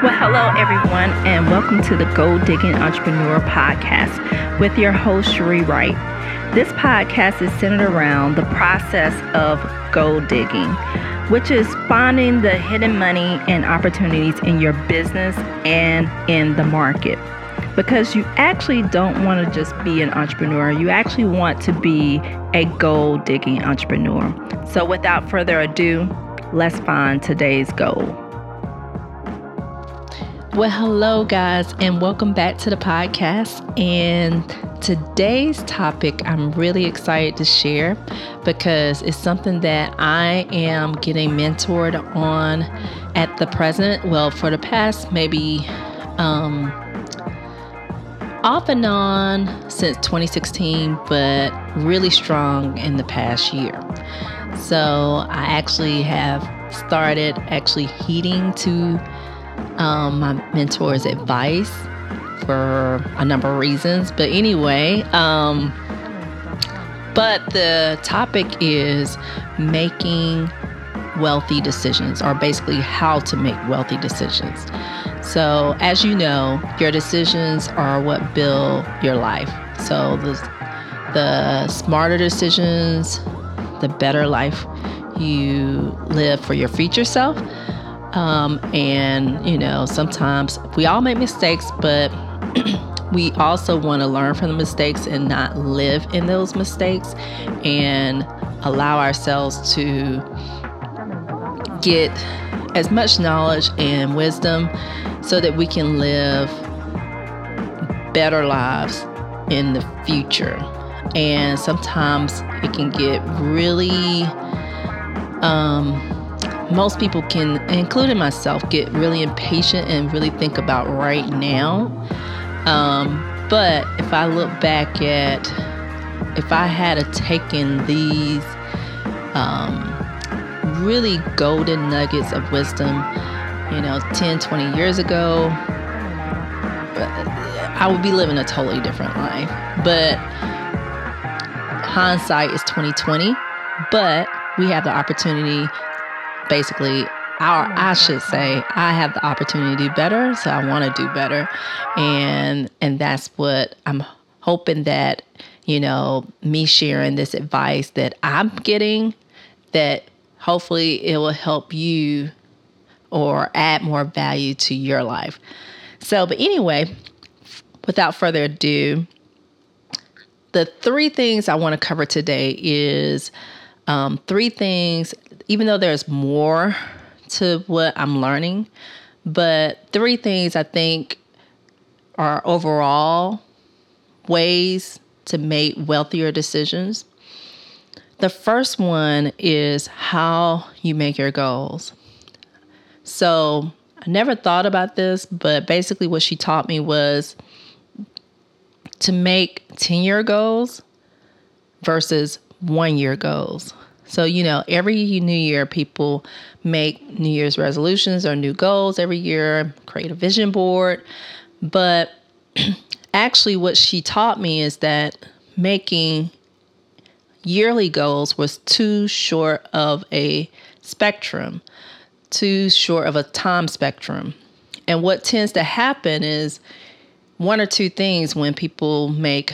Well, hello, everyone, and welcome to the Gold Digging Entrepreneur Podcast with your host, Cherie Wright. This podcast is centered around the process of gold digging, which is finding the hidden money and opportunities in your business and in the market. Because you actually don't want to just be an entrepreneur, you actually want to be a gold digging entrepreneur. So, without further ado, let's find today's goal. Well, hello, guys, and welcome back to the podcast. And today's topic I'm really excited to share because it's something that I am getting mentored on at the present. Well, for the past maybe um, off and on since 2016, but really strong in the past year. So I actually have started actually heeding to um, my mentor's advice for a number of reasons. But anyway, um, but the topic is making wealthy decisions, or basically how to make wealthy decisions. So, as you know, your decisions are what build your life. So, the, the smarter decisions, the better life you live for your future self. Um, and, you know, sometimes we all make mistakes, but we also want to learn from the mistakes and not live in those mistakes and allow ourselves to get as much knowledge and wisdom so that we can live better lives in the future. And sometimes it can get really um, most people can, including myself, get really impatient and really think about right now. Um, but if I look back at, if I had taken these um, really golden nuggets of wisdom, you know, 10, 20 years ago, I would be living a totally different life. But hindsight is 2020. But we have the opportunity basically our I should say I have the opportunity to do better, so I want to do better. And and that's what I'm hoping that you know, me sharing this advice that I'm getting that hopefully it will help you or add more value to your life. So, but anyway, without further ado, the three things I want to cover today is um, three things even though there's more to what I'm learning, but three things I think are overall ways to make wealthier decisions. The first one is how you make your goals. So I never thought about this, but basically, what she taught me was to make 10 year goals versus one year goals. So, you know, every new year, people make New Year's resolutions or new goals every year, create a vision board. But actually, what she taught me is that making yearly goals was too short of a spectrum, too short of a time spectrum. And what tends to happen is one or two things when people make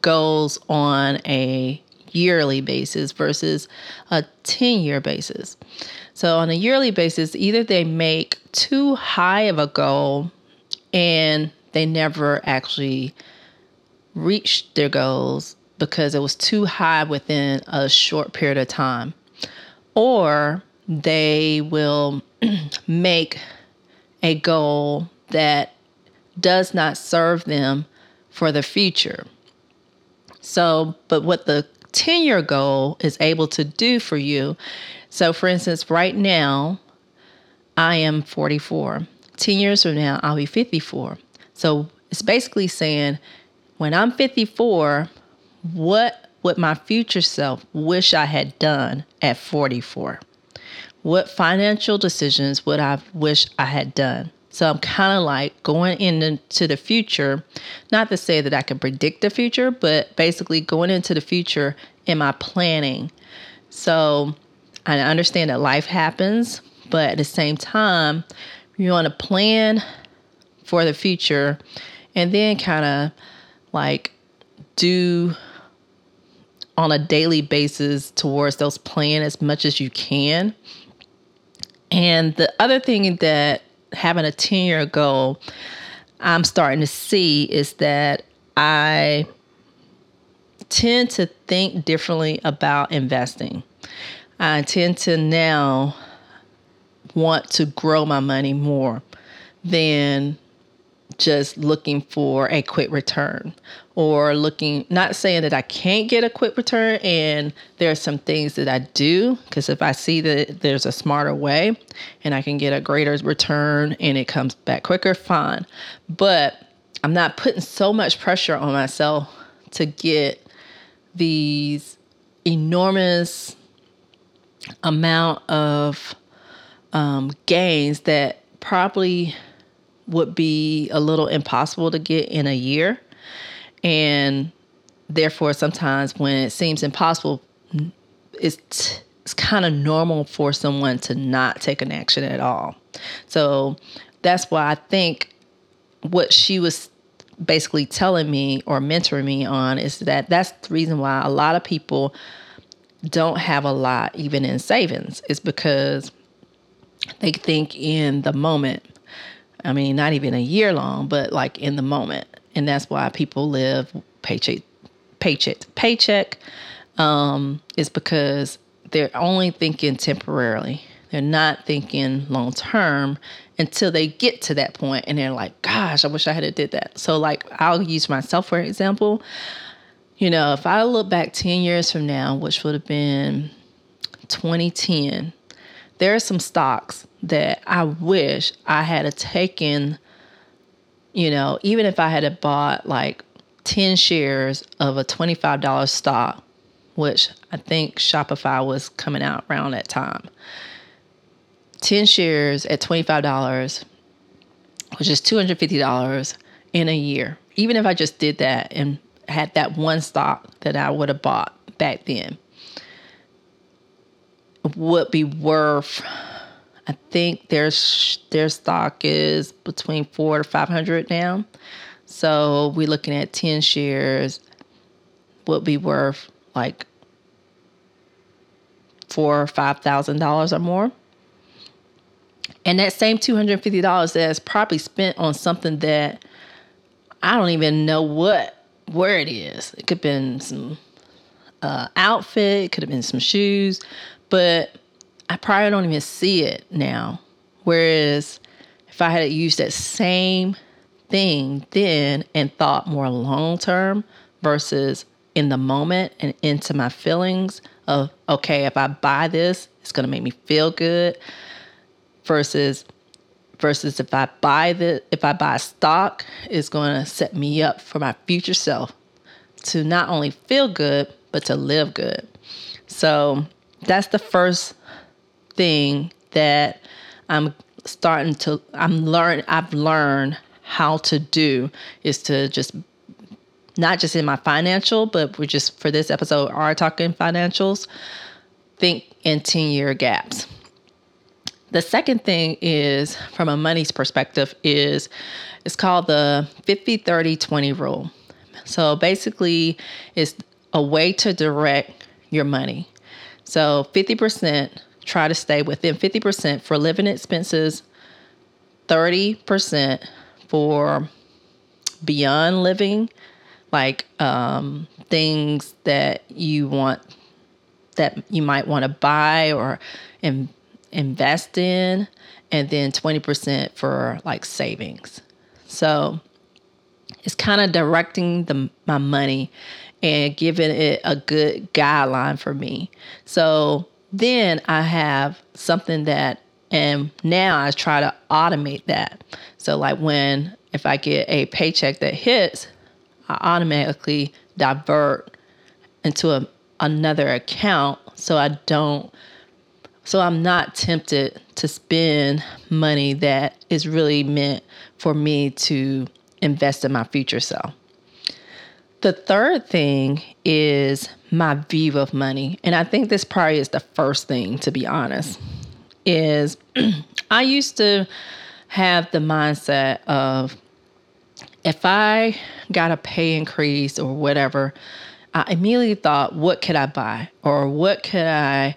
goals on a yearly basis versus a 10 year basis. So, on a yearly basis, either they make too high of a goal and they never actually reached their goals because it was too high within a short period of time, or they will make a goal that does not serve them for the future. So, but what the 10 year goal is able to do for you. So, for instance, right now, I am 44. 10 years from now, I'll be 54. So, it's basically saying when I'm 54, what would my future self wish I had done at 44? What financial decisions would I wish I had done? So I'm kind of like going into the future, not to say that I can predict the future, but basically going into the future in my planning. So I understand that life happens, but at the same time, you want to plan for the future and then kind of like do on a daily basis towards those plan as much as you can. And the other thing that having a 10 year goal, I'm starting to see is that I tend to think differently about investing. I tend to now want to grow my money more than just looking for a quick return or looking not saying that I can't get a quick return and there are some things that I do because if I see that there's a smarter way and I can get a greater return and it comes back quicker fine. But I'm not putting so much pressure on myself to get these enormous amount of um, gains that probably would be a little impossible to get in a year. And therefore, sometimes when it seems impossible, it's, it's kind of normal for someone to not take an action at all. So that's why I think what she was basically telling me or mentoring me on is that that's the reason why a lot of people don't have a lot even in savings is because they think in the moment I mean, not even a year long, but like in the moment. And that's why people live paycheck, paycheck paycheck, um, is because they're only thinking temporarily. They're not thinking long term until they get to that point and they're like, gosh, I wish I had did that. So like I'll use myself for example. You know, if I look back 10 years from now, which would have been 2010, there are some stocks that I wish I had taken, you know, even if I had bought like 10 shares of a $25 stock, which I think Shopify was coming out around that time. 10 shares at $25, which is $250 in a year. Even if I just did that and had that one stock that I would have bought back then, would be worth I think their their stock is between four to five hundred now. So we're looking at ten shares would be worth like four or five thousand dollars or more. And that same two hundred fifty dollars that's probably spent on something that I don't even know what where it is. It could have been some uh, outfit, it could have been some shoes, but I probably don't even see it now. Whereas if I had used that same thing then and thought more long term versus in the moment and into my feelings of, okay, if I buy this, it's going to make me feel good versus versus if I buy the if I buy stock, it's going to set me up for my future self to not only feel good but to live good. So that's the first thing that I'm starting to I'm learn I've learned how to do is to just not just in my financial, but we're just for this episode are talking financials, think in 10 year gaps. The second thing is from a money's perspective is it's called the 50 30 20 rule. So basically it's a way to direct your money. So 50% try to stay within 50% for living expenses, 30% for beyond living, like um, things that you want that you might want to buy or in, invest in, and then 20% for like savings. So it's kind of directing the, my money and giving it a good guideline for me. So then I have something that, and now I try to automate that. So, like when, if I get a paycheck that hits, I automatically divert into a, another account so I don't, so I'm not tempted to spend money that is really meant for me to invest in my future self. The third thing is my view of money. And I think this probably is the first thing, to be honest, is I used to have the mindset of if I got a pay increase or whatever, I immediately thought, what could I buy? Or what could I,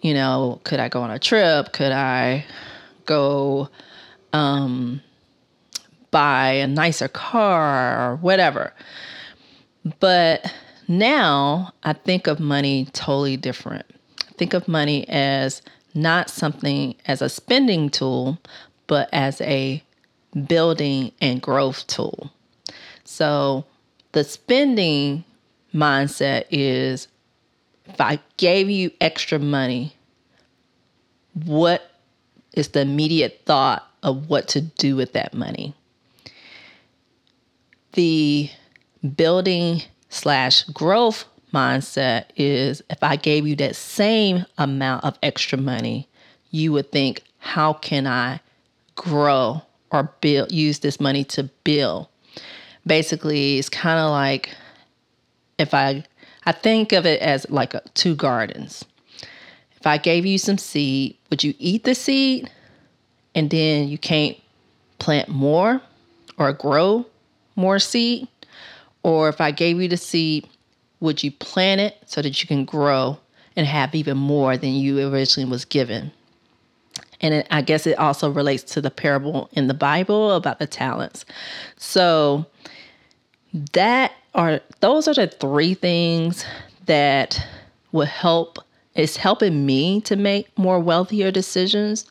you know, could I go on a trip? Could I go um, buy a nicer car or whatever? But now I think of money totally different. I think of money as not something as a spending tool, but as a building and growth tool. So the spending mindset is if I gave you extra money, what is the immediate thought of what to do with that money? The building slash growth mindset is if I gave you that same amount of extra money, you would think, how can I grow or build use this money to build? Basically, it's kind of like if I I think of it as like a, two gardens. If I gave you some seed, would you eat the seed and then you can't plant more or grow more seed? Or if I gave you the seed, would you plant it so that you can grow and have even more than you originally was given? And it, I guess it also relates to the parable in the Bible about the talents. So that are those are the three things that will help is helping me to make more wealthier decisions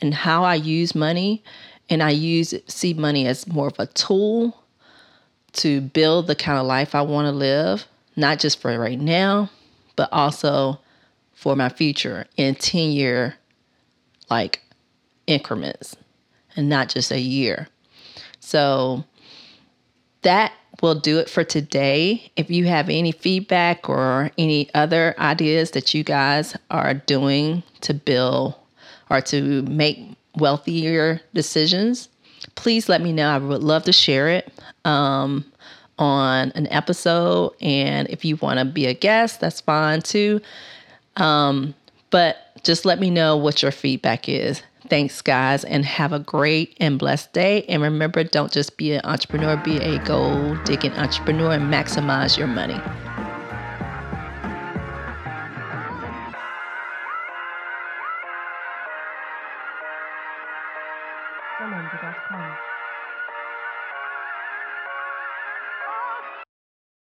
and how I use money. And I use see money as more of a tool to build the kind of life I want to live, not just for right now, but also for my future in 10 year like increments and not just a year. So that will do it for today. If you have any feedback or any other ideas that you guys are doing to build or to make wealthier decisions, please let me know. I would love to share it um, on an episode. And if you want to be a guest, that's fine too. Um, but just let me know what your feedback is. Thanks, guys, and have a great and blessed day. And remember, don't just be an entrepreneur, be a gold digging entrepreneur and maximize your money.